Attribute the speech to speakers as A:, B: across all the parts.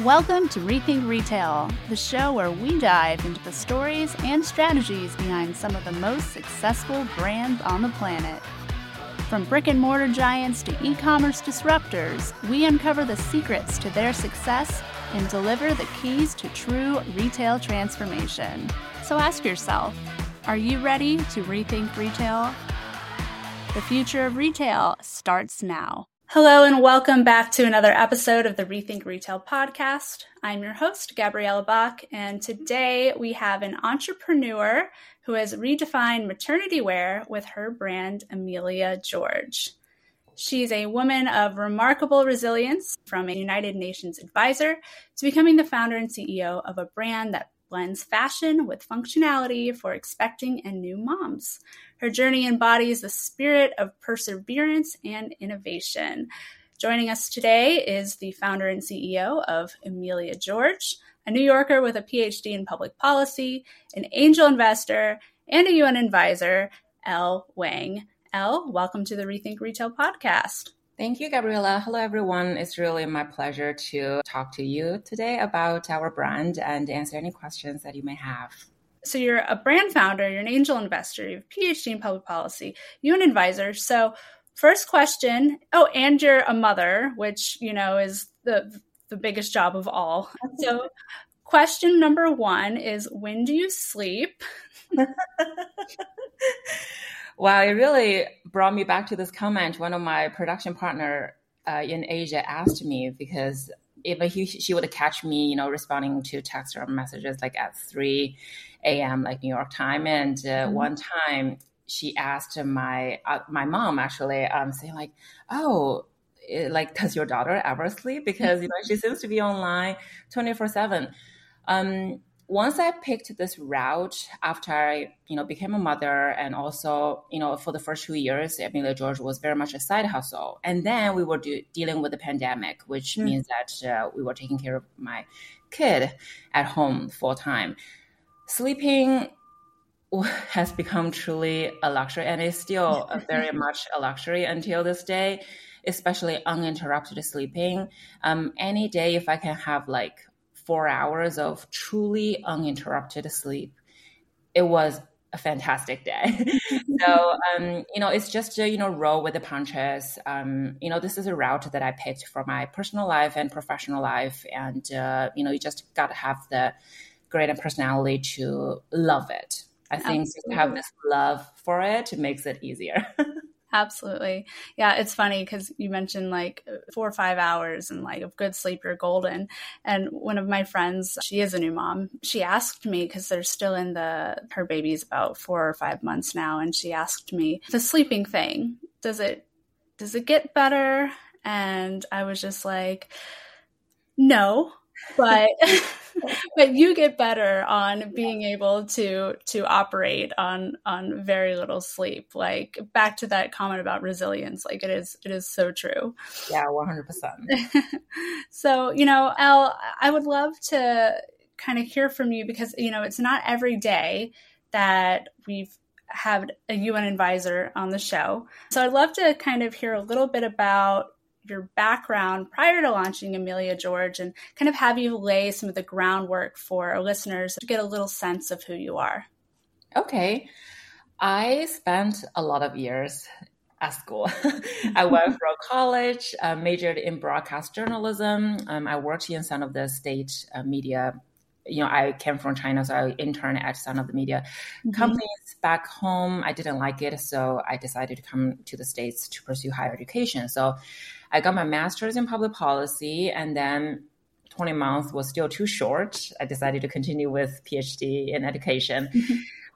A: Welcome to Rethink Retail, the show where we dive into the stories and strategies behind some of the most successful brands on the planet. From brick and mortar giants to e commerce disruptors, we uncover the secrets to their success and deliver the keys to true retail transformation. So ask yourself are you ready to rethink retail? The future of retail starts now. Hello, and welcome back to another episode of the Rethink Retail podcast. I'm your host, Gabriella Bock, and today we have an entrepreneur who has redefined maternity wear with her brand, Emilia George. She's a woman of remarkable resilience from a United Nations advisor to becoming the founder and CEO of a brand that blends fashion with functionality for expecting and new moms. Her journey embodies the spirit of perseverance and innovation. Joining us today is the founder and CEO of Emilia George, a New Yorker with a PhD in public policy, an angel investor, and a UN advisor, Elle Wang. Elle, welcome to the Rethink Retail podcast.
B: Thank you, Gabriella. Hello, everyone. It's really my pleasure to talk to you today about our brand and answer any questions that you may have.
A: So, you're a brand founder, you're an angel investor, you have a PhD in public policy, you're an advisor. So, first question oh, and you're a mother, which, you know, is the, the biggest job of all. So, question number one is when do you sleep?
B: Well, it really brought me back to this comment. One of my production partner uh, in Asia asked me because if he, she would catch me, you know, responding to text or messages like at 3 a.m. like New York time. And uh, mm-hmm. one time she asked my uh, my mom actually, um, saying like, "Oh, eh, like does your daughter ever sleep? Because you know she seems to be online twenty four seven. Um, once I picked this route after I, you know, became a mother and also, you know, for the first two years, Amelia George was very much a side hustle. And then we were do- dealing with the pandemic, which mm. means that uh, we were taking care of my kid at home full time. Sleeping has become truly a luxury and is still very much a luxury until this day, especially uninterrupted sleeping. Um, any day, if I can have like four hours of truly uninterrupted sleep. It was a fantastic day. so, um, you know, it's just to, you know, roll with the punches. Um, you know, this is a route that I picked for my personal life and professional life. And, uh, you know, you just got to have the great personality to love it. I think to have this love for it, it makes it easier.
A: Absolutely. Yeah, it's funny because you mentioned like four or five hours and like of good sleep, you're golden. And one of my friends, she is a new mom. She asked me because they're still in the, her baby's about four or five months now. And she asked me the sleeping thing, does it, does it get better? And I was just like, no, but but you get better on being able to to operate on on very little sleep. Like back to that comment about resilience like it is it is so true.
B: Yeah 100%
A: so you know Elle I would love to kind of hear from you because you know it's not every day that we've had a UN advisor on the show. So I'd love to kind of hear a little bit about your background prior to launching Emilia George and kind of have you lay some of the groundwork for our listeners to get a little sense of who you are.
B: Okay. I spent a lot of years at school. I went through college, uh, majored in broadcast journalism. Um, I worked in some of the state uh, media. You know, I came from China, so I interned at some of the media mm-hmm. companies back home. I didn't like it, so I decided to come to the States to pursue higher education. So I got my master's in public policy and then 20 months was still too short. I decided to continue with PhD in education.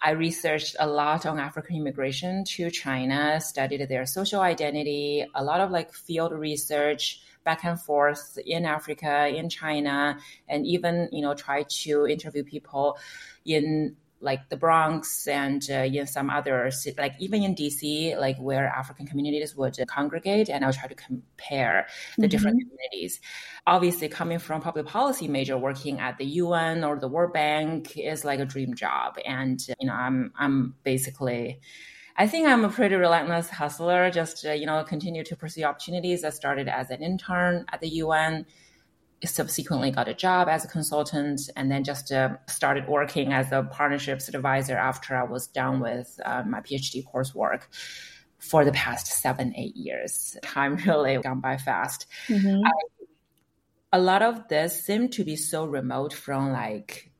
B: I researched a lot on African immigration to China, studied their social identity, a lot of like field research back and forth in Africa, in China, and even, you know, try to interview people in like the Bronx and uh, in some other like even in DC, like where African communities would congregate, and I'll try to compare the mm-hmm. different communities. Obviously, coming from public policy major, working at the UN or the World Bank is like a dream job, and you know, I'm I'm basically. I think I'm a pretty relentless hustler. Just uh, you know, continue to pursue opportunities. I started as an intern at the UN subsequently got a job as a consultant and then just uh, started working as a partnerships advisor after I was done with uh, my PhD coursework for the past seven, eight years. Time really gone by fast. Mm-hmm. I, a lot of this seemed to be so remote from like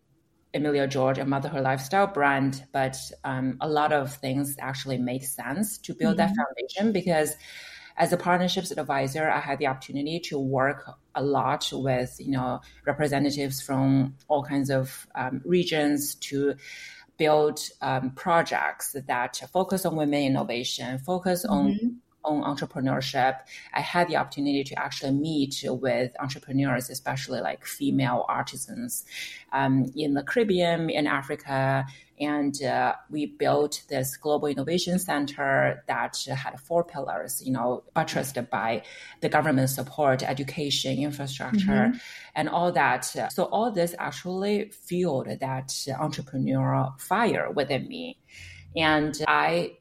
B: Emilia George and Motherhood Lifestyle brand, but um, a lot of things actually made sense to build mm-hmm. that foundation because as a partnerships advisor, I had the opportunity to work a lot with you know representatives from all kinds of um, regions to build um, projects that focus on women innovation, focus mm-hmm. on on entrepreneurship. I had the opportunity to actually meet with entrepreneurs, especially like female artisans um, in the Caribbean, in Africa, and uh, we built this global innovation center that had four pillars, you know, buttressed by the government support, education, infrastructure, mm-hmm. and all that. So all this actually fueled that entrepreneurial fire within me. And I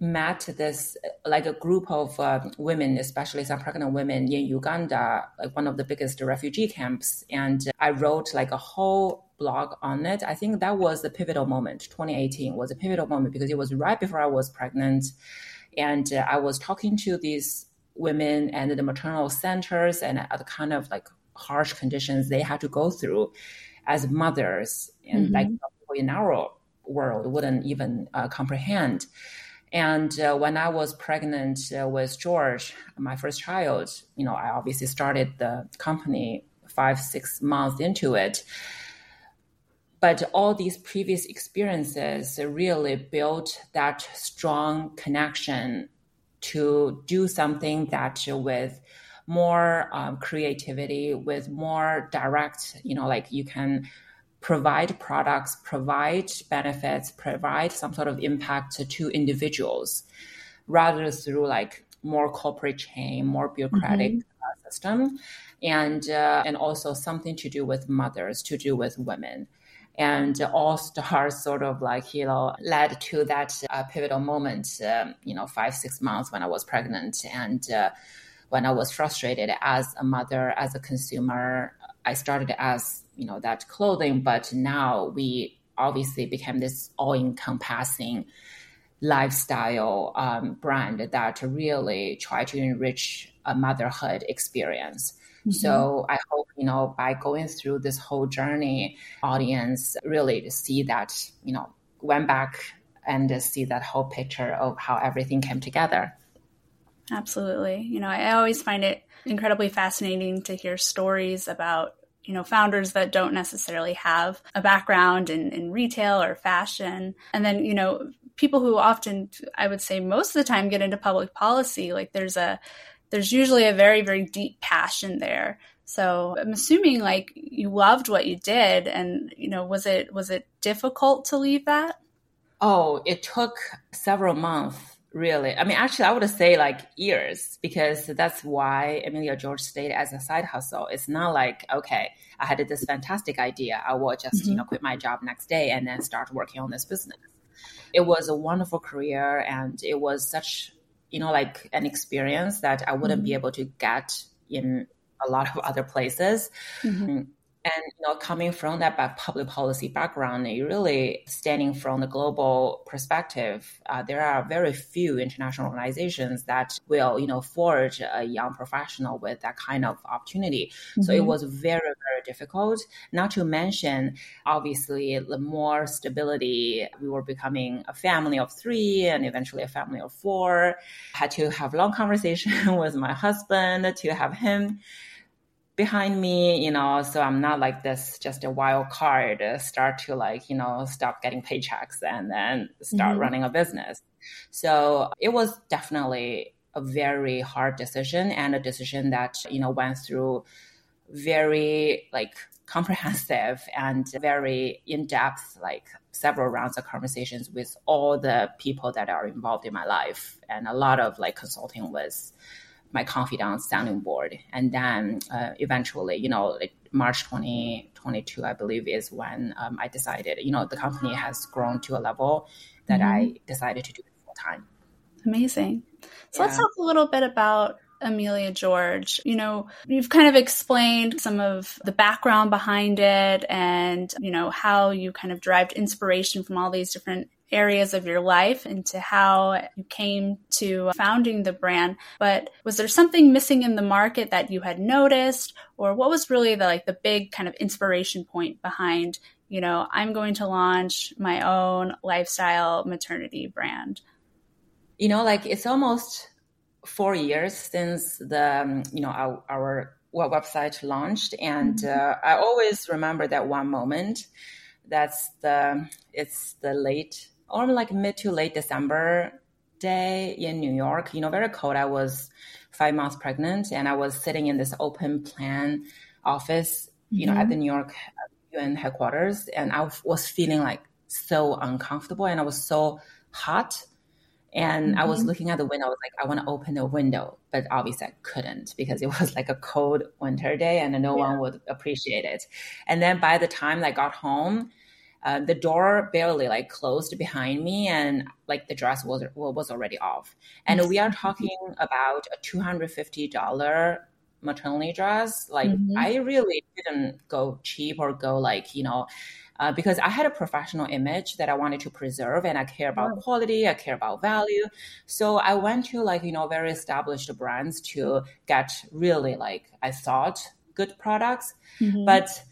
B: met this like a group of uh, women, especially some pregnant women in Uganda, like one of the biggest refugee camps. And I wrote like a whole blog on it. I think that was the pivotal moment. 2018 was a pivotal moment because it was right before I was pregnant. And uh, I was talking to these women and the maternal centers and the kind of like harsh conditions they had to go through as mothers and mm-hmm. like in our world wouldn't even uh, comprehend. And uh, when I was pregnant uh, with George, my first child, you know, I obviously started the company five, six months into it. But all these previous experiences really built that strong connection to do something that with more um, creativity, with more direct, you know, like you can provide products, provide benefits, provide some sort of impact to individuals rather through like more corporate chain, more bureaucratic mm-hmm. system, and uh, and also something to do with mothers, to do with women. And all stars sort of like, you know, led to that uh, pivotal moment, um, you know, five, six months when I was pregnant. And uh, when I was frustrated as a mother, as a consumer, I started as you know that clothing, but now we obviously became this all-encompassing lifestyle um, brand that really try to enrich a motherhood experience. Mm-hmm. So I hope you know by going through this whole journey, audience really to see that you know went back and see that whole picture of how everything came together.
A: Absolutely. You know, I always find it incredibly fascinating to hear stories about you know founders that don't necessarily have a background in, in retail or fashion and then you know people who often i would say most of the time get into public policy like there's a there's usually a very very deep passion there so i'm assuming like you loved what you did and you know was it was it difficult to leave that
B: oh it took several months really. I mean, actually, I would say like years because that's why Emilia George stayed as a side hustle. It's not like, okay, I had this fantastic idea. I will just, mm-hmm. you know, quit my job next day and then start working on this business. It was a wonderful career and it was such, you know, like an experience that I wouldn't mm-hmm. be able to get in a lot of other places. Mm-hmm and you know, coming from that public policy background, you really standing from the global perspective. Uh, there are very few international organizations that will, you know, forge a young professional with that kind of opportunity. Mm-hmm. So it mm-hmm. was very, very difficult. Not to mention, obviously, the more stability. We were becoming a family of three, and eventually a family of four. Had to have long conversation with my husband to have him behind me, you know, so I'm not like this just a wild card, uh, start to like, you know, stop getting paychecks and then start mm-hmm. running a business. So it was definitely a very hard decision and a decision that, you know, went through very like comprehensive and very in-depth like several rounds of conversations with all the people that are involved in my life and a lot of like consulting with my confidant sounding board. And then uh, eventually, you know, like March 2022, I believe, is when um, I decided, you know, the company has grown to a level that mm-hmm. I decided to do it full time.
A: Amazing. So yeah. let's talk a little bit about Emilia George, you know, you've kind of explained some of the background behind it and, you know, how you kind of derived inspiration from all these different areas of your life into how you came to founding the brand. But was there something missing in the market that you had noticed? Or what was really the like the big kind of inspiration point behind you know i'm going to launch my own lifestyle maternity brand?
B: You know like it's almost four years since the um, you know our, our website launched. And mm-hmm. uh, i always remember that one moment. That's the it's the late or like mid to late december day in new york you know very cold i was five months pregnant and i was sitting in this open plan office you mm-hmm. know at mm-hmm. the new york un headquarters and i was feeling like so uncomfortable and i was so hot and mm-hmm. I was mm-hmm. looking at the window. I was like, I want to open the window, but obviously I couldn't because it was like a cold winter day and no yeah. one would appreciate it. And then by the time I got home, uh, the door barely like closed behind me and like the dress was was already off. And we are talking about a two hundred fifty dollar maternity dress. Like mm-hmm. I really didn't go cheap or go like you know uh, because I had a professional image that I wanted to preserve and I care about quality, I care about value. So I went to like, you know, very established brands to get really like, I thought good products. Mm-hmm. But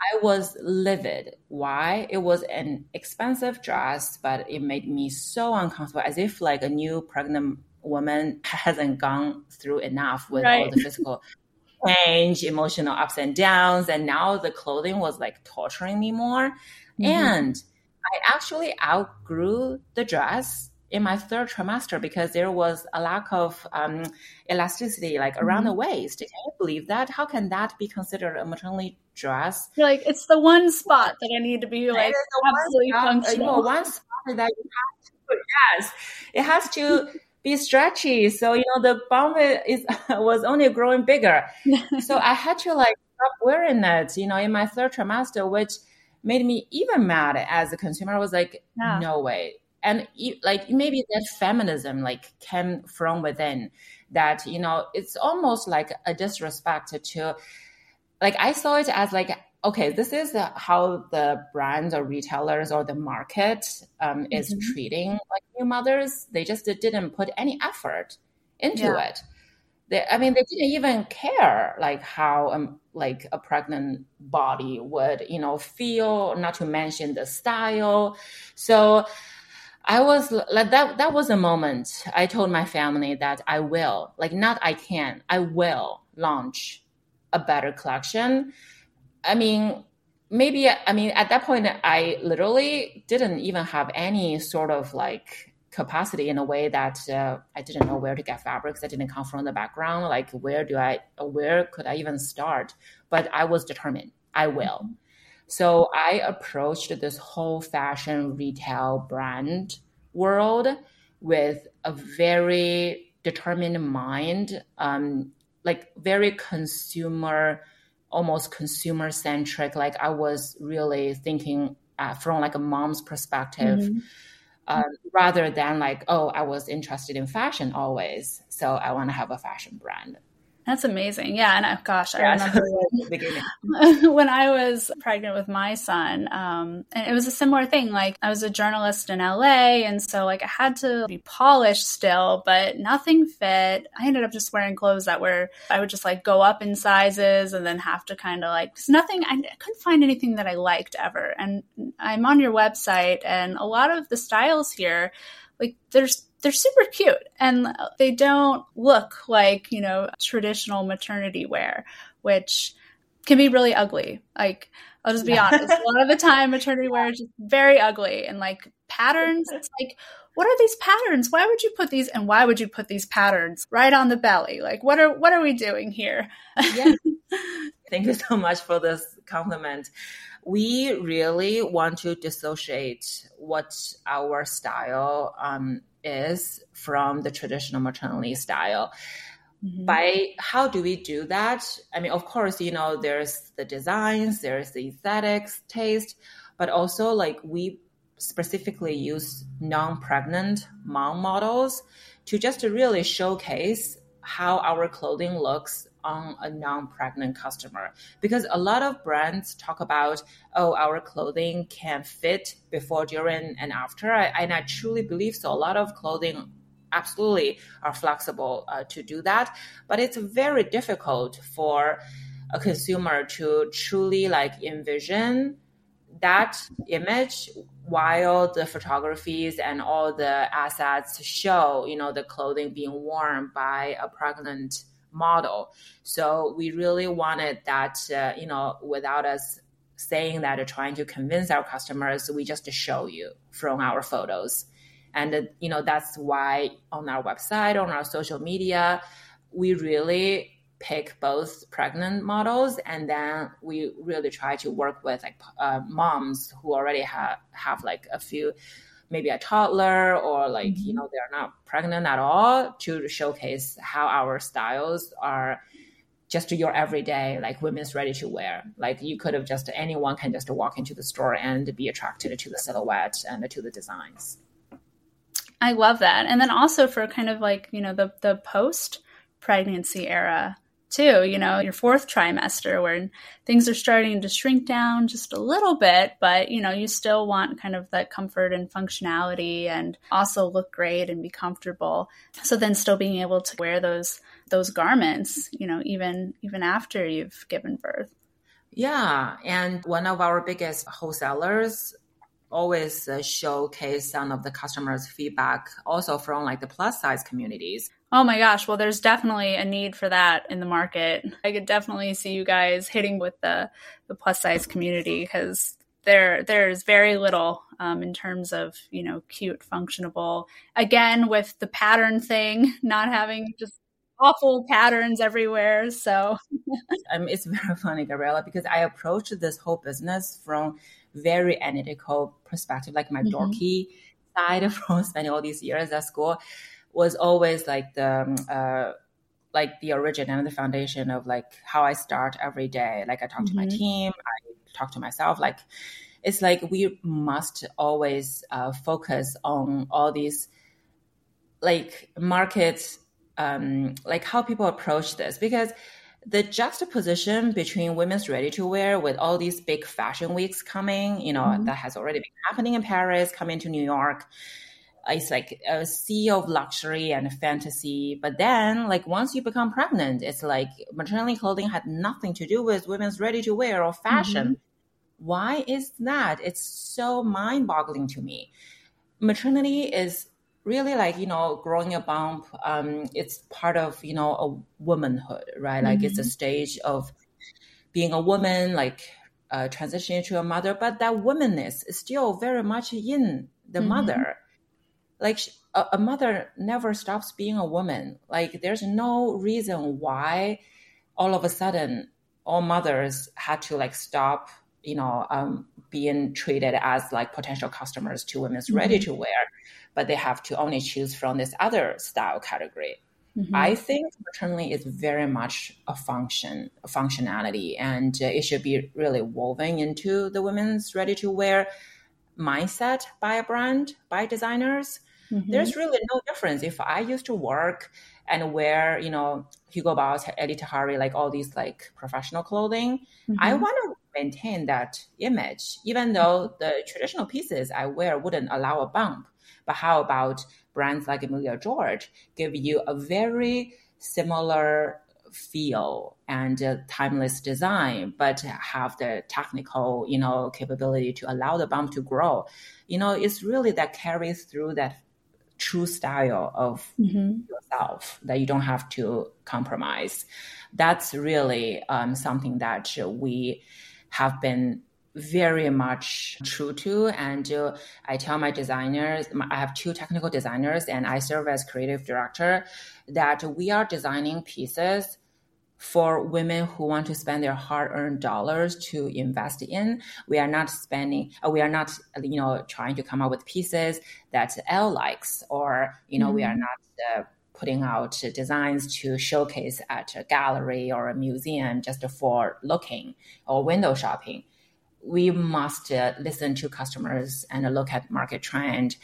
B: I was livid. Why? It was an expensive dress, but it made me so uncomfortable as if like a new pregnant woman hasn't gone through enough with right. all the physical change, emotional ups and downs. And now the clothing was like torturing me more. Mm-hmm. And I actually outgrew the dress in my third trimester because there was a lack of um, elasticity like around mm-hmm. the waist. Can you believe that? How can that be considered a maternity dress?
A: You're like it's the one spot that I need to be like absolutely one spot, uh, functional.
B: You know, one spot that you have to yes, it has to be stretchy. So, you know, the bump is was only growing bigger. so I had to like stop wearing it, you know, in my third trimester, which made me even mad as a consumer. I was like, yeah. no way. And like maybe that feminism like came from within that, you know, it's almost like a disrespect to like I saw it as like okay, this is how the brands or retailers or the market um, is mm-hmm. treating like new mothers. They just didn't put any effort into yeah. it. They, I mean, they didn't even care like how um, like a pregnant body would, you know, feel. Not to mention the style. So I was like that. That was a moment I told my family that I will, like, not I can, I will launch a better collection I mean, maybe, I mean, at that point, I literally didn't even have any sort of like capacity in a way that uh, I didn't know where to get fabrics. I didn't come from the background. Like, where do I, where could I even start? But I was determined, I will. So I approached this whole fashion retail brand world with a very determined mind, um, like very consumer almost consumer centric. Like I was really thinking uh, from like a mom's perspective. Mm-hmm. Uh, rather than like, oh, I was interested in fashion always, so I want to have a fashion brand.
A: That's amazing. Yeah. And uh, gosh, I remember when, when, I was pregnant with my son, um, and it was a similar thing. Like I was a journalist in LA. And so like I had to be polished still, but nothing fit. I ended up just wearing clothes that were, I would just like go up in sizes and then have to kind of like, just nothing, I, I couldn't find anything that I liked ever. And I'm on your website and a lot of the styles here, like there's they're super cute and they don't look like, you know, traditional maternity wear, which can be really ugly. Like, I'll just be honest. a lot of the time, maternity wear is just very ugly and like patterns. It's like, what are these patterns? Why would you put these and why would you put these patterns right on the belly? Like, what are what are we doing here?
B: yeah. Thank you so much for this compliment. We really want to dissociate what our style um, is from the traditional maternity style. Mm-hmm. By how do we do that? I mean, of course, you know, there's the designs, there's the aesthetics, taste, but also like we specifically use non-pregnant mom models to just to really showcase how our clothing looks on a non-pregnant customer. Because a lot of brands talk about oh our clothing can fit before during and after. I, and i truly believe so. A lot of clothing absolutely are flexible uh, to do that. But it's very difficult for a consumer to truly like envision that image while the photographies and all the assets show you know the clothing being worn by a pregnant model. So we really wanted that uh, you know without us saying that or trying to convince our customers we just show you from our photos. And uh, you know that's why on our website on our social media we really pick both pregnant models and then we really try to work with like uh, moms who already have have like a few maybe a toddler or like mm-hmm. you know they're not pregnant at all to showcase how our styles are just your everyday like women's ready to wear. Like you could have just anyone can just walk into the store and be attracted to the silhouette and to the designs.
A: I love that. And then also for kind of like you know the the post pregnancy era too, you know, your fourth trimester when things are starting to shrink down just a little bit, but you know, you still want kind of that comfort and functionality and also look great and be comfortable. So then still being able to wear those those garments, you know, even even after you've given birth.
B: Yeah, and one of our biggest wholesalers always uh, showcase some of the customers' feedback also from like the plus size communities
A: Oh my gosh. Well, there's definitely a need for that in the market. I could definitely see you guys hitting with the, the plus size community because there there's very little um, in terms of you know cute, functionable. Again, with the pattern thing, not having just awful patterns everywhere. So
B: um, it's very funny, Gabriella, because I approached this whole business from very analytical perspective, like my mm-hmm. dorky side from spending all these years at school was always like the um, uh, like the origin and the foundation of like how I start every day. Like I talk mm-hmm. to my mm-hmm. team, I talk to myself. Like it's like we must always uh, focus on all these like markets, um, like how people approach this because the juxtaposition between women's ready to wear with all these big fashion weeks coming, you know, mm-hmm. that has already been happening in Paris, coming to New York it's like a sea of luxury and fantasy. But then, like once you become pregnant, it's like maternity clothing had nothing to do with women's ready to wear or fashion. Mm-hmm. Why is that? It's so mind boggling to me. Maternity is really like you know growing a bump. Um, it's part of you know a womanhood, right? Like mm-hmm. it's a mm-hmm. stage of being a woman, like uh, transitioning to a mother. But that womanness is still very much in the mm-hmm. mother like a, a mother never stops being a woman. Like there's no reason why all of a sudden all mothers had to like stop you know um, being treated as like potential customers to women's mm-hmm. ready to wear but they have to only choose from this other style category mm-hmm. i think maternity is very much a function a functionality and uh, it should be really woven into the women's ready to wear mindset by a brand by designers Mm-hmm. There's really no difference. If I used to work and wear, you know, Hugo Boss, Elie Tahari, like all these like professional clothing, mm-hmm. I want to maintain that image, even though the traditional pieces I wear wouldn't allow a bump. But how about brands like Emilia George give you a very similar feel and uh, timeless design, but have the technical, you know, capability to allow the bump to grow. You know, it's really that carries through that true style of mm-hmm. yourself that you don't have to compromise. That's really um, something that we have been very much true to. And uh, I tell my designers, I have two technical designers, and I serve as creative director, that we are designing pieces for women who want to spend their hard-earned dollars to invest in. We are not spending, uh, we are not, you know, trying to come up with pieces that Elle likes, or you know, mm-hmm. we are mm-hmm. not. Uh, putting out designs to showcase at a gallery or a museum just for looking or window shopping. We must uh, listen to customers and look at market trend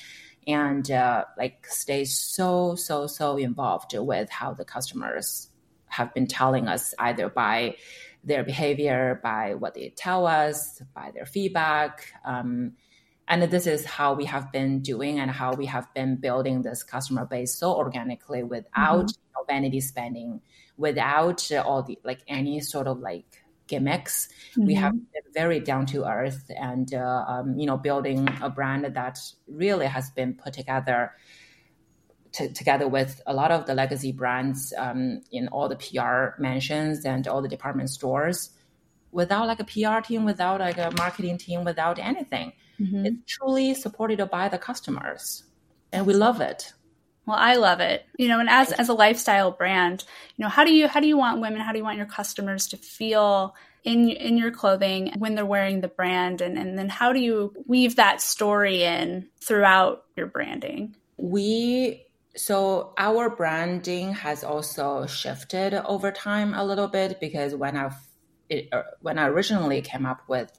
B: and uh, like stay so so so involved with how the customers have been telling us either by their behavior, by what they tell us, by their feedback. Um, and this is how we have been doing and how we have been building this customer base so organically without mm-hmm. you know, vanity spending, without all the like any sort of like gimmicks. Mm-hmm. We have been very down to earth and uh, um, you know building a brand that really has been put together t- together with a lot of the legacy brands um, in all the PR mentions and all the department stores without like a PR team, without like a marketing team, without anything. Mm-hmm. It's truly supported by the customers and we love it.
A: Well, I love it. You know, and as as a lifestyle brand, you know, how do you how do you want women, how do you want your customers to feel in in your clothing when they're wearing the brand and and then how do you weave that story in throughout your branding?
B: We so our branding has also shifted over time a little bit because when I uh, when I originally came up with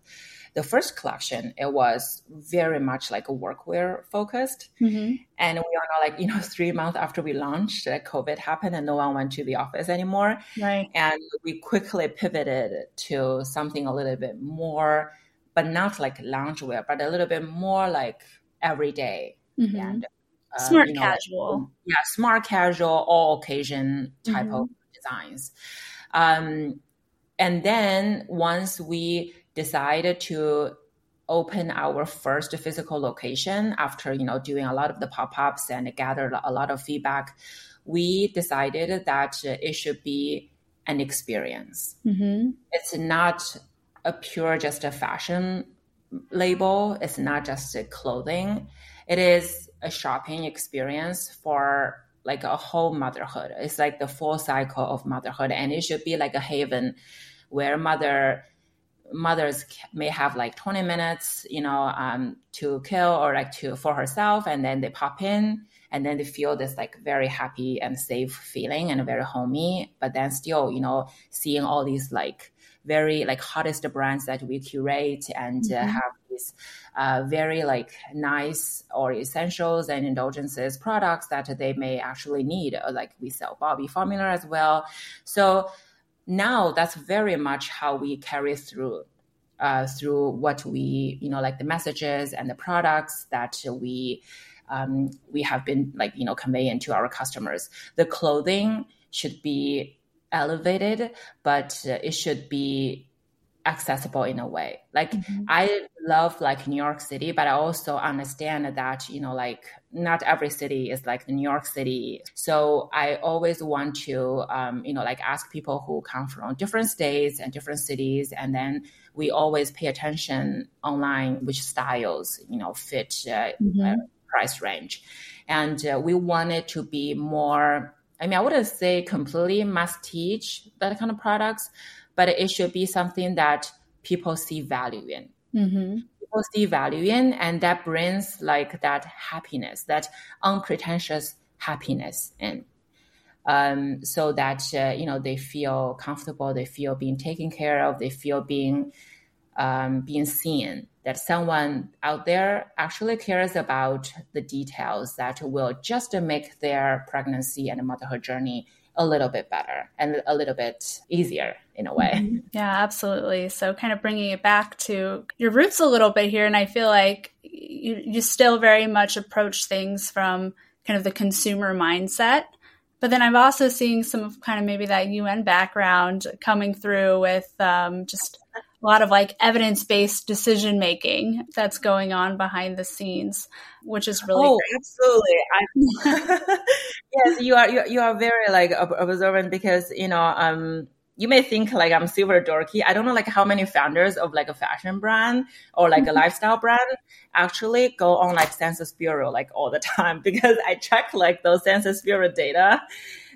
B: the first collection, it was very much like a workwear focused. Mm-hmm. And we are now like, you know, three months after we launched, uh, COVID happened and no one went to the office anymore.
A: Right.
B: And we quickly pivoted to something a little bit more, but not like loungewear, but a little bit more like everyday. Mm-hmm. And
A: smart you know, casual.
B: Yeah, smart casual, all occasion type mm-hmm. of designs. Um, and then once we decided to open our first physical location after you know doing a lot of the pop-ups and gathered a lot of feedback we decided that it should be an experience mm-hmm. it's not a pure just a fashion label it's not just a clothing it is a shopping experience for like a whole motherhood it's like the full cycle of motherhood and it should be like a haven where mother mothers may have like 20 minutes, you know, um, to kill or like to for herself, and then they pop in, and then they feel this like very happy and safe feeling and very homey. But then still, you know, seeing all these like very like hottest brands that we curate and uh, mm-hmm. uh, have these uh, very like nice or essentials and indulgences products that they may actually need. Uh, like we sell Bobbie formula as well, so now that's very much how we carry through uh, through what we you know like the messages and the products that we um, we have been like you know conveying to our customers the clothing should be elevated but it should be accessible in a way. Like mm-hmm. I love like New York City, but I also understand that, you know, like not every city is like New York City. So I always want to, um, you know, like ask people who come from different states and different cities. And then we always pay attention online which styles, you know, fit uh, mm-hmm. uh, price range. And uh, we wanted to be more, I mean, I wouldn't say completely masstige that kind of products, but it should be something that people see value in. Mm-hmm. People see value in, and that brings like that happiness, that unpretentious happiness in. Um, so that uh, you know they feel comfortable, they feel being taken care of, they feel being um, being seen. That someone out there actually cares about the details that will just make their pregnancy and motherhood journey a little bit better and a little bit easier in a way. Mm-hmm.
A: Yeah, absolutely. So, kind of bringing it back to your roots a little bit here. And I feel like you, you still very much approach things from kind of the consumer mindset. But then I'm also seeing some of kind of maybe that UN background coming through with um, just a lot of like evidence based decision making that's going on behind the scenes, which is really
B: oh, great. absolutely. yes, you are you, you are very like observant because you know um you may think like I'm super dorky. I don't know like how many founders of like a fashion brand or like a mm-hmm. lifestyle brand actually go on like Census Bureau like all the time because I check like those Census Bureau data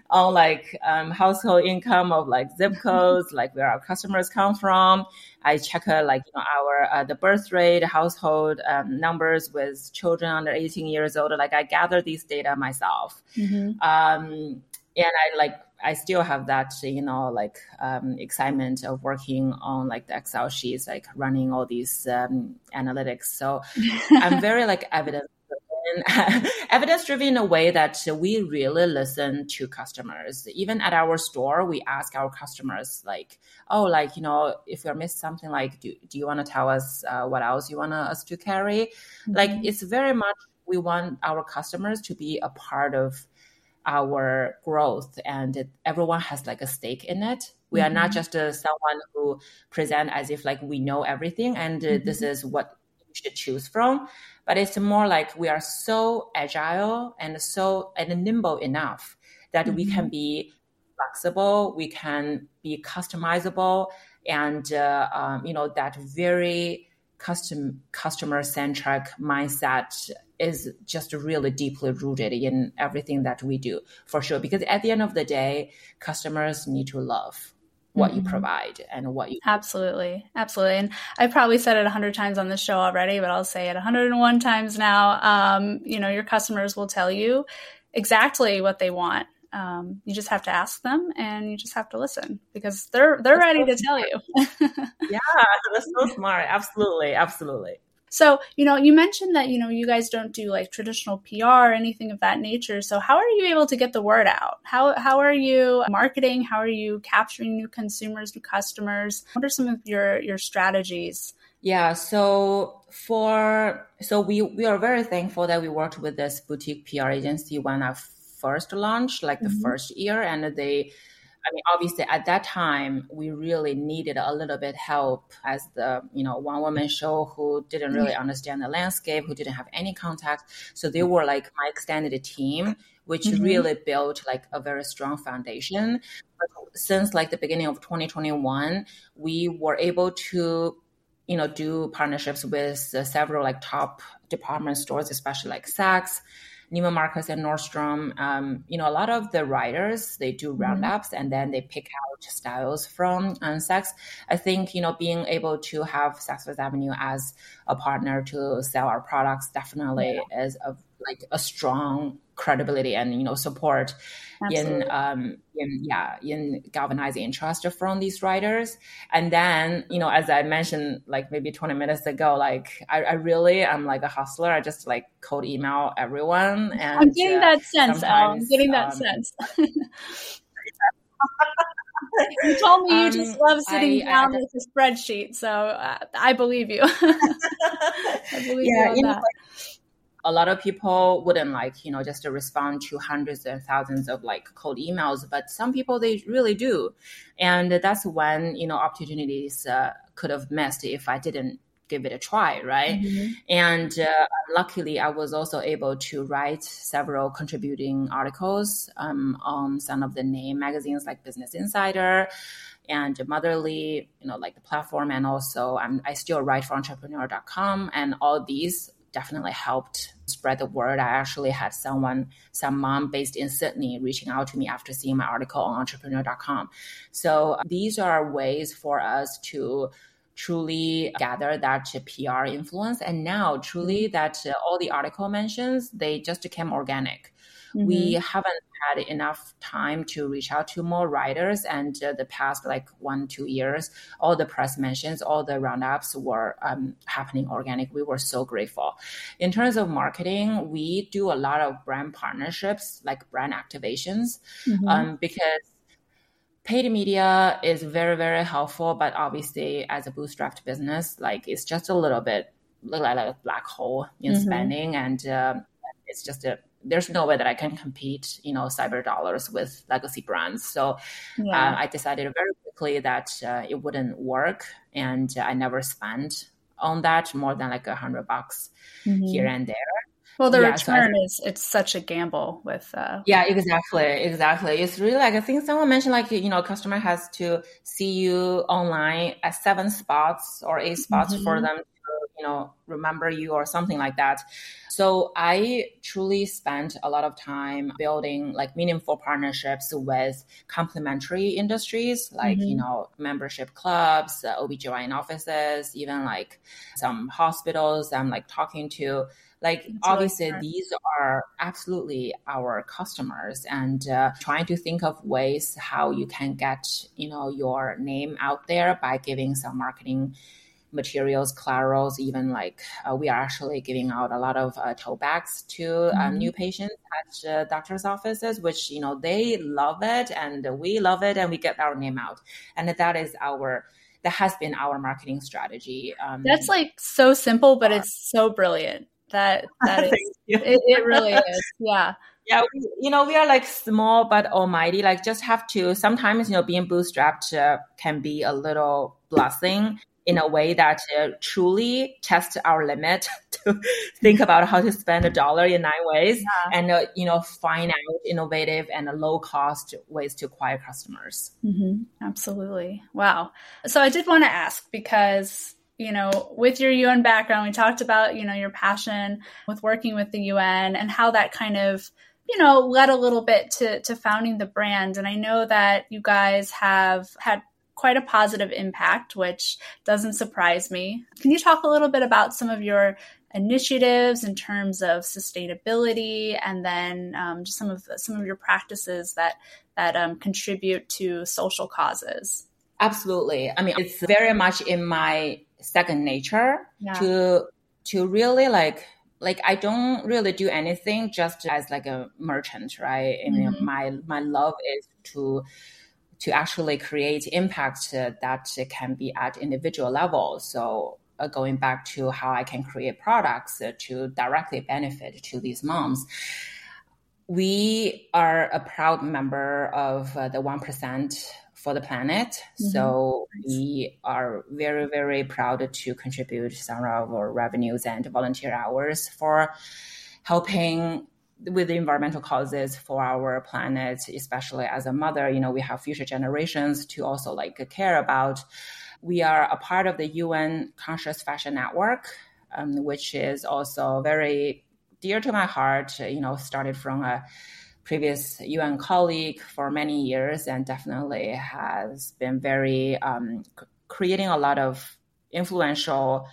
B: on like um, household income of like zip codes, like where our customers come from. I check uh, like you know, our uh, the birth rate, household um, numbers with children under 18 years old. Like I gather these data myself, mm-hmm. um, and I like I still have that, you know, like um, excitement of working on like the Excel sheets, like running all these um, analytics. So I'm very like evidence evidence driven in a way that we really listen to customers. Even at our store, we ask our customers like, oh, like, you know, if we missed something, like, do, do you want to tell us uh, what else you want us to carry? Mm-hmm. Like, it's very much, we want our customers to be a part of our growth and everyone has like a stake in it we mm-hmm. are not mm-hmm. just uh, someone who present as if like we know everything and uh, mm-hmm. this is what you should choose from but it's more like we are so agile and so and nimble enough that mm-hmm. we can mm-hmm. be flexible we can be customizable and uh, um, you know that very custom customer centric mindset is just really deeply rooted in everything that we do for sure. Because at the end of the day customers need to love what mm-hmm. you provide and what you
A: absolutely. Absolutely. And i probably said it 100 times on this show already but i'll say it 101 times now. Um, you know your customers will tell you exactly what they want. Um, you just have to ask them and you just have to listen because they're they're that's ready so to tell you.
B: Yeah that's so smart. Absolutely. Absolutely
A: so, you know, you mentioned that, you know, you guys don't do like traditional PR or anything of that nature. So, how are you able to get the word out? How, how are you marketing? How are you capturing new consumers, new customers? What are some of your, your strategies?
B: Yeah, so for so we we are very thankful that we worked with this boutique PR agency when I first launched, like the mm-hmm. first year, and they I mean, obviously at that time, we really needed a little bit help as the, you know, one woman show who didn't really mm-hmm. understand the landscape, who didn't have any contact. So they were like my extended team, which mm-hmm. really built like a very strong foundation. But since like the beginning of 2021, we were able to you know do partnerships with uh, several like top department stores especially like saks Neiman Marcus and Nordstrom, um, you know, a lot of the writers, they do mm-hmm. roundups and then they pick out styles from um, Saks. I think, you know, being able to have Saks Fifth Avenue as a partner to sell our products definitely yeah. is a, like a strong credibility and you know support Absolutely. in um in yeah in galvanizing interest from these writers. And then you know as i mentioned like maybe 20 minutes ago like i, I really am like a hustler. I just like cold email everyone and
A: i'm getting uh, that sense i'm getting that um, sense. You told me you um, just love sitting I, down I, with a spreadsheet, so uh, I believe you. I
B: believe yeah, you, you know, like, a lot of people wouldn't like you know just to respond to hundreds and thousands of like cold emails but some people they really do and that's when you know opportunities uh, could have missed if i didn't give it a try right mm-hmm. and uh, luckily i was also able to write several contributing articles um, on some of the name magazines like business insider and motherly you know like the platform and also I'm, i still write for entrepreneur.com and all these definitely helped spread the word. I actually had someone, some mom based in Sydney, reaching out to me after seeing my article on entrepreneur.com. So these are ways for us to truly gather that PR influence. And now, truly, that all the article mentions, they just became organic. Mm-hmm. We haven't had enough time to reach out to more writers, and uh, the past like one two years, all the press mentions, all the roundups were um, happening organic. We were so grateful. In terms of marketing, we do a lot of brand partnerships, like brand activations, mm-hmm. um, because paid media is very very helpful but obviously as a bootstrapped business like it's just a little bit like a black hole in mm-hmm. spending and uh, it's just a there's no way that I can compete, you know, cyber dollars with legacy brands. So yeah. uh, I decided very quickly that uh, it wouldn't work, and I never spent on that more than like a hundred bucks mm-hmm. here and there.
A: Well, the yeah, return so is it's such a gamble with. Uh,
B: yeah, exactly, exactly. It's really like I think someone mentioned like you know, customer has to see you online at seven spots or eight spots mm-hmm. for them you know remember you or something like that. So i truly spent a lot of time building like meaningful partnerships with complementary industries like mm-hmm. you know membership clubs uh, obgyn offices even like some hospitals i'm like talking to. Like That's obviously these are absolutely our customers and uh, trying to think of ways how you can get you know your name out there by giving some marketing materials, clarals, even like uh, we are actually giving out a lot of uh, tote bags to um, mm-hmm. new patients at uh, doctors' offices, which you know they love it and we love it, and we get our name out, and that is our that has been our marketing strategy.
A: Um, That's like so simple, but it's so brilliant. That that is it, it really is. Yeah
B: yeah, we, you know, we are like small but almighty. Like, just have to sometimes, you know, being bootstrapped uh, can be a little blessing in a way that uh, truly tests our limit to think about how to spend a dollar in nine ways yeah. and uh, you know find out innovative and low cost ways to acquire customers
A: mm-hmm. absolutely wow so i did want to ask because you know with your un background we talked about you know your passion with working with the un and how that kind of you know, led a little bit to, to founding the brand. And I know that you guys have had quite a positive impact, which doesn't surprise me. Can you talk a little bit about some of your initiatives in terms of sustainability, and then um, just some of the, some of your practices that that um, contribute to social causes?
B: Absolutely. I mean, it's very much in my second nature yeah. to to really like like I don't really do anything just as like a merchant, right? I mean, mm-hmm. my my love is to to actually create impact that can be at individual level. So uh, going back to how I can create products to directly benefit to these moms. We are a proud member of uh, the 1% for the planet. Mm-hmm. So we are very, very proud to contribute some of our revenues and volunteer hours for helping with the environmental causes for our planet, especially as a mother, you know, we have future generations to also like care about. We are a part of the UN Conscious Fashion Network, um, which is also very dear to my heart. You know, started from a previous UN colleague for many years and definitely has been very um, creating a lot of influential,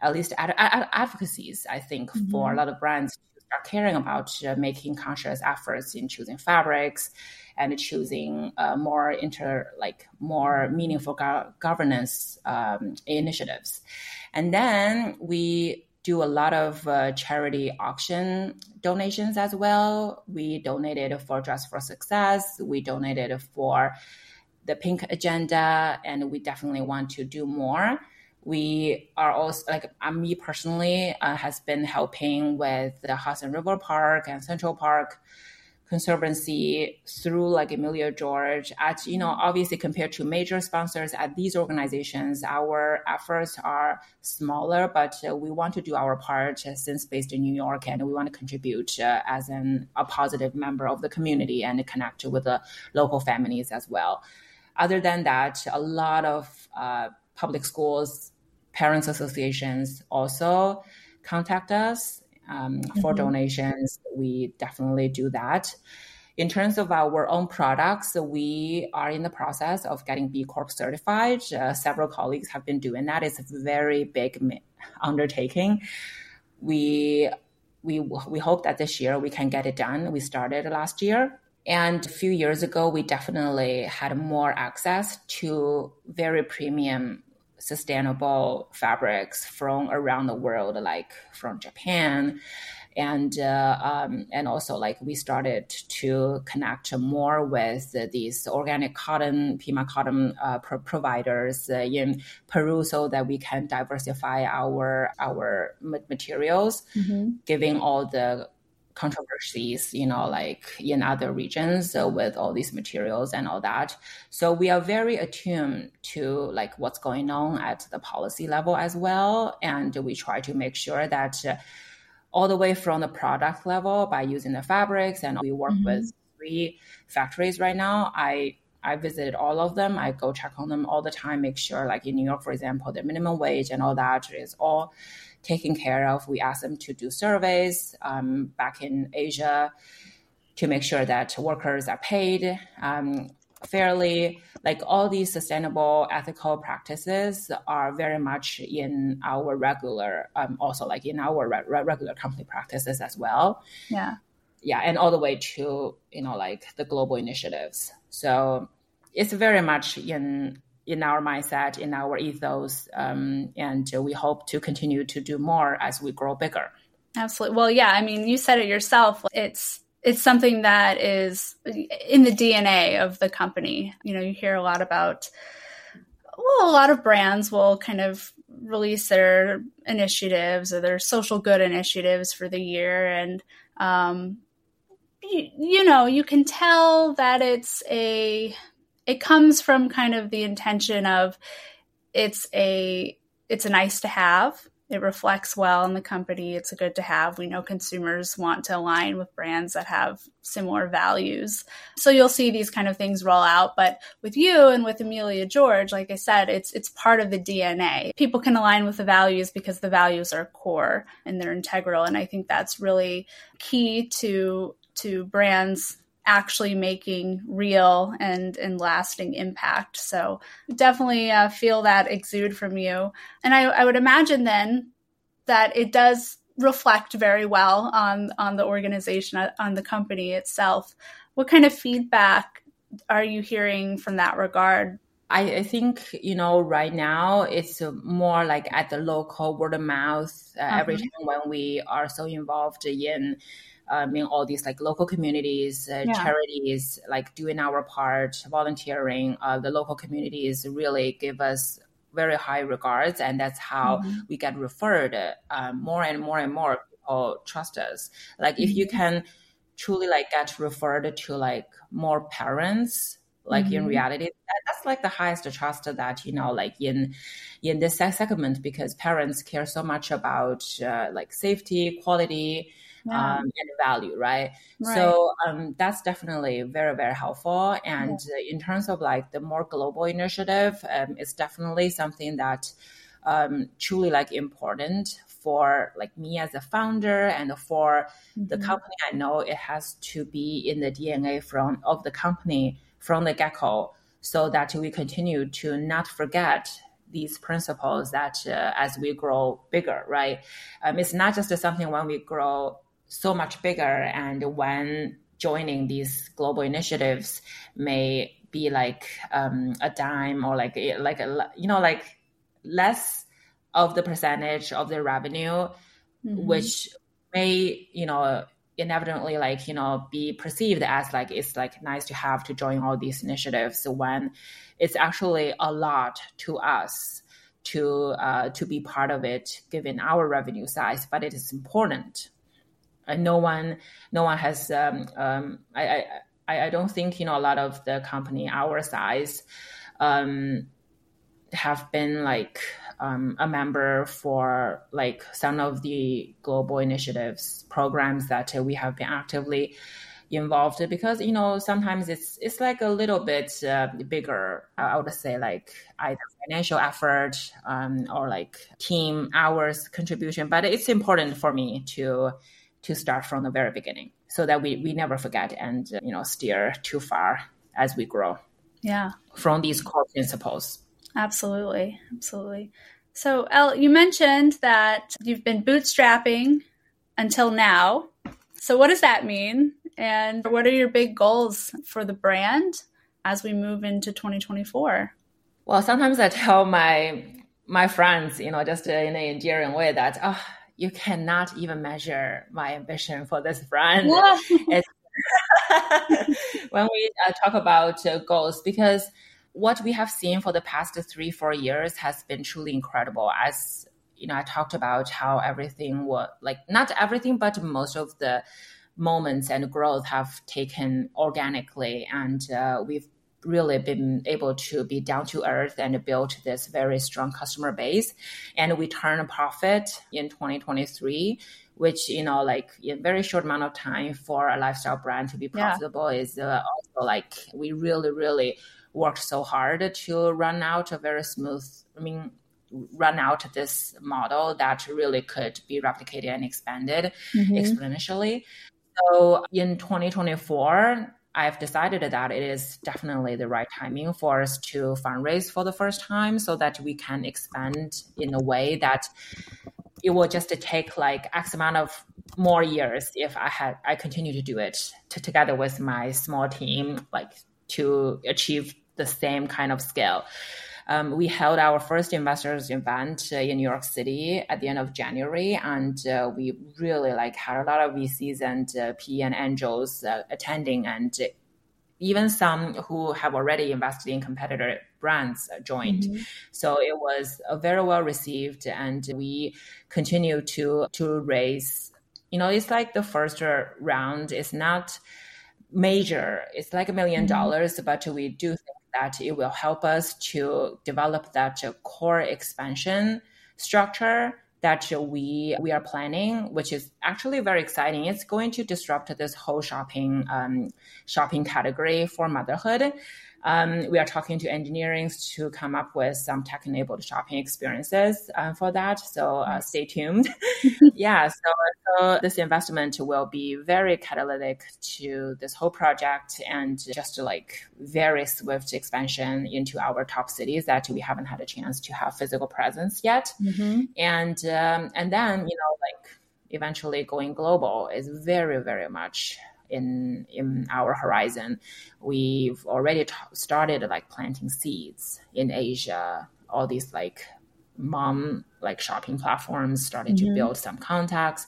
B: at least ad- ad- advocacies, I think, mm-hmm. for a lot of brands start caring about uh, making conscious efforts in choosing fabrics and choosing uh, more inter like more meaningful go- governance um, initiatives. And then we do a lot of uh, charity auction donations as well. We donated for Dress for Success. We donated for the Pink Agenda, and we definitely want to do more. We are also like uh, me personally uh, has been helping with the Hudson River Park and Central Park conservancy through like Emilia George at, you know, obviously compared to major sponsors at these organizations, our efforts are smaller, but uh, we want to do our part uh, since based in New York and we want to contribute uh, as an, a positive member of the community and connect with the local families as well. Other than that, a lot of uh, public schools, parents associations also contact us um, mm-hmm. for donations. We definitely do that. In terms of our own products, we are in the process of getting B Corp certified. Uh, several colleagues have been doing that. It's a very big undertaking. We we we hope that this year we can get it done. We started last year. And a few years ago, we definitely had more access to very premium sustainable fabrics from around the world, like from Japan. And uh, um, and also like we started to connect more with these organic cotton, Pima cotton uh, pro- providers uh, in Peru, so that we can diversify our our materials, mm-hmm. giving all the controversies, you know, like in other regions uh, with all these materials and all that. So we are very attuned to like what's going on at the policy level as well, and we try to make sure that uh, all the way from the product level by using the fabrics, and we work mm-hmm. with three factories right now. I I visited all of them. I go check on them all the time, make sure, like in New York, for example, the minimum wage and all that is all taken care of. We ask them to do surveys um, back in Asia to make sure that workers are paid um, fairly. Like all these sustainable ethical practices are very much in our regular, um, also like in our re- regular company practices as well.
A: Yeah.
B: Yeah, and all the way to you know like the global initiatives. So it's very much in in our mindset, in our ethos, um, and we hope to continue to do more as we grow bigger.
A: Absolutely. Well, yeah. I mean, you said it yourself. It's it's something that is in the DNA of the company. You know, you hear a lot about well, a lot of brands will kind of release their initiatives or their social good initiatives for the year, and um, you, you know, you can tell that it's a it comes from kind of the intention of it's a it's a nice to have it reflects well in the company. It's a good to have. We know consumers want to align with brands that have similar values. So you'll see these kind of things roll out. But with you and with Emilia George, like I said, it's it's part of the DNA. People can align with the values because the values are core and they're integral. And I think that's really key to to brands actually making real and and lasting impact. So definitely uh, feel that exude from you, and I, I would imagine then that it does reflect very well on on the organization uh, on the company itself. What kind of feedback are you hearing from that regard?
B: I, I think you know right now it's more like at the local word of mouth. Uh, uh-huh. Every time when we are so involved in um, in all these like local communities, uh, yeah. charities, like doing our part, volunteering. Uh, the local communities really give us very high regards, and that's how mm-hmm. we get referred. Uh, more and more and more people trust us. Like mm-hmm. if you mm-hmm. can truly like get referred to like more parents like mm-hmm. in reality that's like the highest trust that you know like in in this segment because parents care so much about uh, like safety quality yeah. um, and value, right? right. So um, that's definitely very, very helpful. And yeah. in terms of like the more global initiative, um, it's definitely something that um, truly like important for like me as a founder and for mm-hmm. the company. I know it has to be in the DNA from of the company from the get-go so that we continue to not forget these principles that uh, as we grow bigger, right? Um, it's not just something when we grow so much bigger and when joining these global initiatives may be like um, a dime or like like a, you know like less of the percentage of the revenue mm-hmm. which may you know inevitably like you know be perceived as like it's like nice to have to join all these initiatives when it's actually a lot to us to uh, to be part of it given our revenue size but it is important. And no one no one has um, um, I, I I don't think you know a lot of the company our size um, have been like um, a member for like some of the global initiatives programs that we have been actively involved because you know sometimes it's it's like a little bit uh, bigger i would say like either financial effort um, or like team hours contribution but it's important for me to to start from the very beginning so that we, we never forget and uh, you know steer too far as we grow
A: yeah.
B: from these core principles
A: absolutely absolutely. So Elle, you mentioned that you've been bootstrapping until now. So what does that mean? And what are your big goals for the brand as we move into 2024
B: well sometimes i tell my my friends you know just in an endearing way that oh you cannot even measure my ambition for this brand. when we uh, talk about uh, goals, because what we have seen for the past three, four years has been truly incredible. As you know, I talked about how everything was like not everything, but most of the moments and growth have taken organically, and uh, we've really been able to be down to earth and build this very strong customer base. And we turn a profit in 2023, which, you know, like in very short amount of time for a lifestyle brand to be profitable yeah. is uh, also like we really, really worked so hard to run out a very smooth, I mean, run out this model that really could be replicated and expanded mm-hmm. exponentially. So in 2024, I've decided that it is definitely the right timing for us to fundraise for the first time so that we can expand in a way that it will just take like X amount of more years if I had I continue to do it to, together with my small team, like to achieve the same kind of scale. Um, we held our first investors event uh, in New York City at the end of January, and uh, we really like had a lot of VCs and uh, PE and angels uh, attending, and even some who have already invested in competitor brands joined. Mm-hmm. So it was a very well received, and we continue to to raise. You know, it's like the first round is not major. It's like a 1000000 mm-hmm. dollars, but we do think that it will help us to develop that core expansion structure that we we are planning, which is actually very exciting. It's going to disrupt this whole shopping um, shopping category for motherhood. Um, we are talking to engineering to come up with some tech-enabled shopping experiences uh, for that. So uh, stay tuned. yeah, so, so, this investment will be very catalytic to this whole project and just like very swift expansion into our top cities that we haven't had a chance to have physical presence yet. Mm-hmm. And um, and then you know like eventually going global is very very much in in our horizon. We've already t- started like planting seeds in Asia. All these like mom like shopping platforms started mm-hmm. to build some contacts.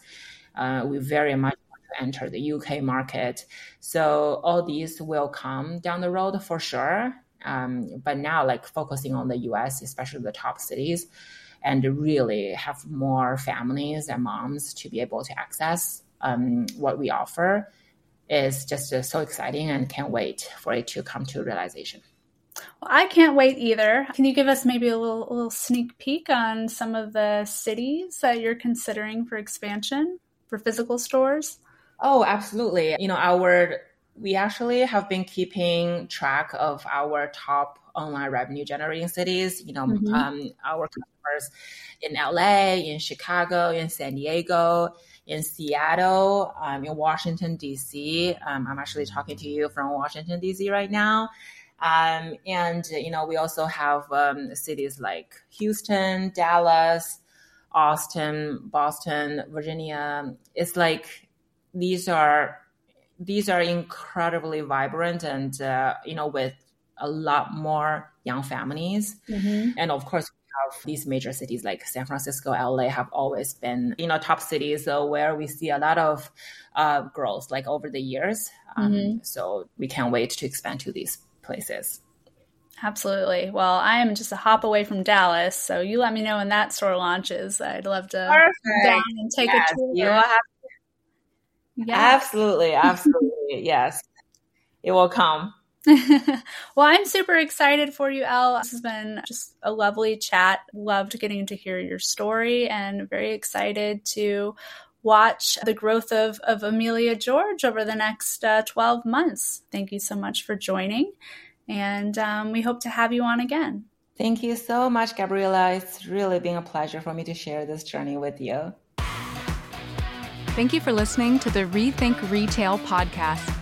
B: Uh, we very much want to enter the UK market. So all these will come down the road for sure. Um, but now like focusing on the US, especially the top cities, and really have more families and moms to be able to access um, what we offer is just uh, so exciting and can't wait for it to come to realization.
A: Well, I can't wait either. Can you give us maybe a little, a little sneak peek on some of the cities that you're considering for expansion for physical stores?
B: Oh, absolutely. You know, our we actually have been keeping track of our top online revenue generating cities. You know, mm-hmm. um, our customers in LA, in Chicago, in San Diego, in Seattle, um, in Washington, D.C. Um, I'm actually talking to you from Washington, D.C. right now. Um, and, you know, we also have um, cities like Houston, Dallas, Austin, Boston, Virginia. It's like these are these are incredibly vibrant and uh, you know with a lot more young families mm-hmm. and of course have these major cities like San Francisco, LA have always been, you know, top cities uh, where we see a lot of uh, growth like over the years. Um, mm-hmm. So we can't wait to expand to these places.
A: Absolutely. Well, I am just a hop away from Dallas, so you let me know when that store launches. I'd love to Perfect. down and take yes, a tour. You will have
B: yes. Absolutely, absolutely. yes. It will come.
A: well, I'm super excited for you, Elle. This has been just a lovely chat. Loved getting to hear your story and very excited to watch the growth of, of Emilia George over the next uh, 12 months. Thank you so much for joining. And um, we hope to have you on again.
B: Thank you so much, Gabriella. It's really been a pleasure for me to share this journey with you.
A: Thank you for listening to the Rethink Retail podcast.